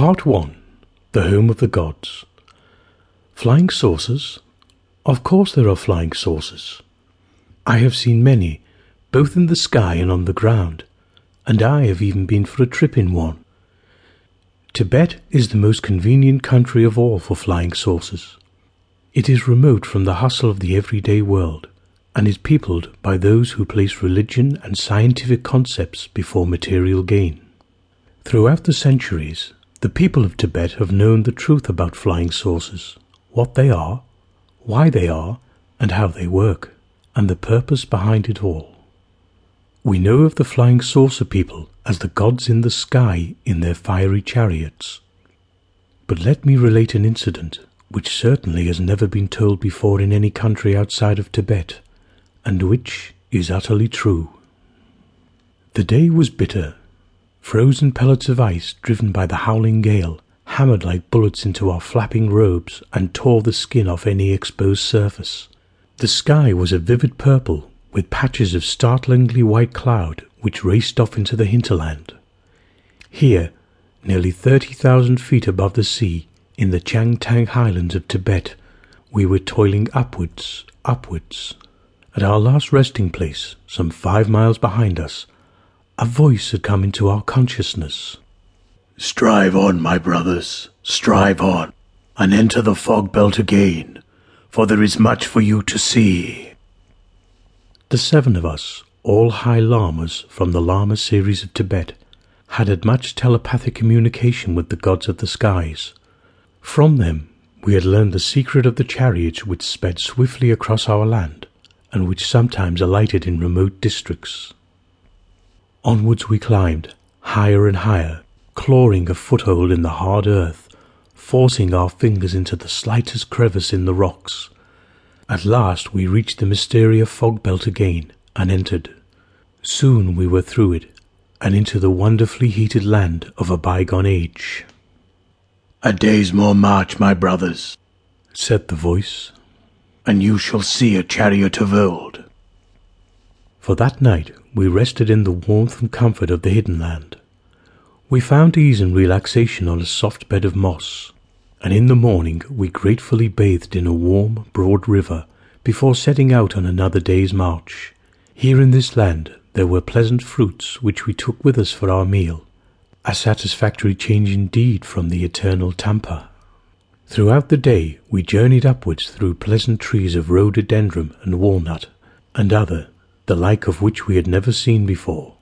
Part 1 The Home of the Gods. Flying saucers? Of course there are flying saucers. I have seen many, both in the sky and on the ground, and I have even been for a trip in one. Tibet is the most convenient country of all for flying saucers. It is remote from the hustle of the everyday world and is peopled by those who place religion and scientific concepts before material gain. Throughout the centuries, the people of Tibet have known the truth about flying saucers, what they are, why they are, and how they work, and the purpose behind it all. We know of the flying saucer people as the gods in the sky in their fiery chariots. But let me relate an incident which certainly has never been told before in any country outside of Tibet, and which is utterly true. The day was bitter. Frozen pellets of ice, driven by the howling gale, hammered like bullets into our flapping robes and tore the skin off any exposed surface. The sky was a vivid purple, with patches of startlingly white cloud which raced off into the hinterland. Here, nearly 30,000 feet above the sea, in the Changtang highlands of Tibet, we were toiling upwards, upwards. At our last resting place, some five miles behind us, a voice had come into our consciousness. Strive on, my brothers, strive on, and enter the fog belt again, for there is much for you to see. The seven of us, all high lamas from the lamaseries of Tibet, had had much telepathic communication with the gods of the skies. From them, we had learned the secret of the chariots which sped swiftly across our land, and which sometimes alighted in remote districts. Onwards we climbed, higher and higher, clawing a foothold in the hard earth, forcing our fingers into the slightest crevice in the rocks. At last we reached the Mysteria fog belt again and entered. Soon we were through it and into the wonderfully heated land of a bygone age. A day's more march, my brothers, said the voice, and you shall see a chariot of old. For that night we rested in the warmth and comfort of the hidden land. We found ease and relaxation on a soft bed of moss, and in the morning we gratefully bathed in a warm, broad river before setting out on another day's march. Here in this land there were pleasant fruits which we took with us for our meal, a satisfactory change indeed from the eternal tsampa. Throughout the day we journeyed upwards through pleasant trees of rhododendron and walnut, and other, the like of which we had never seen before.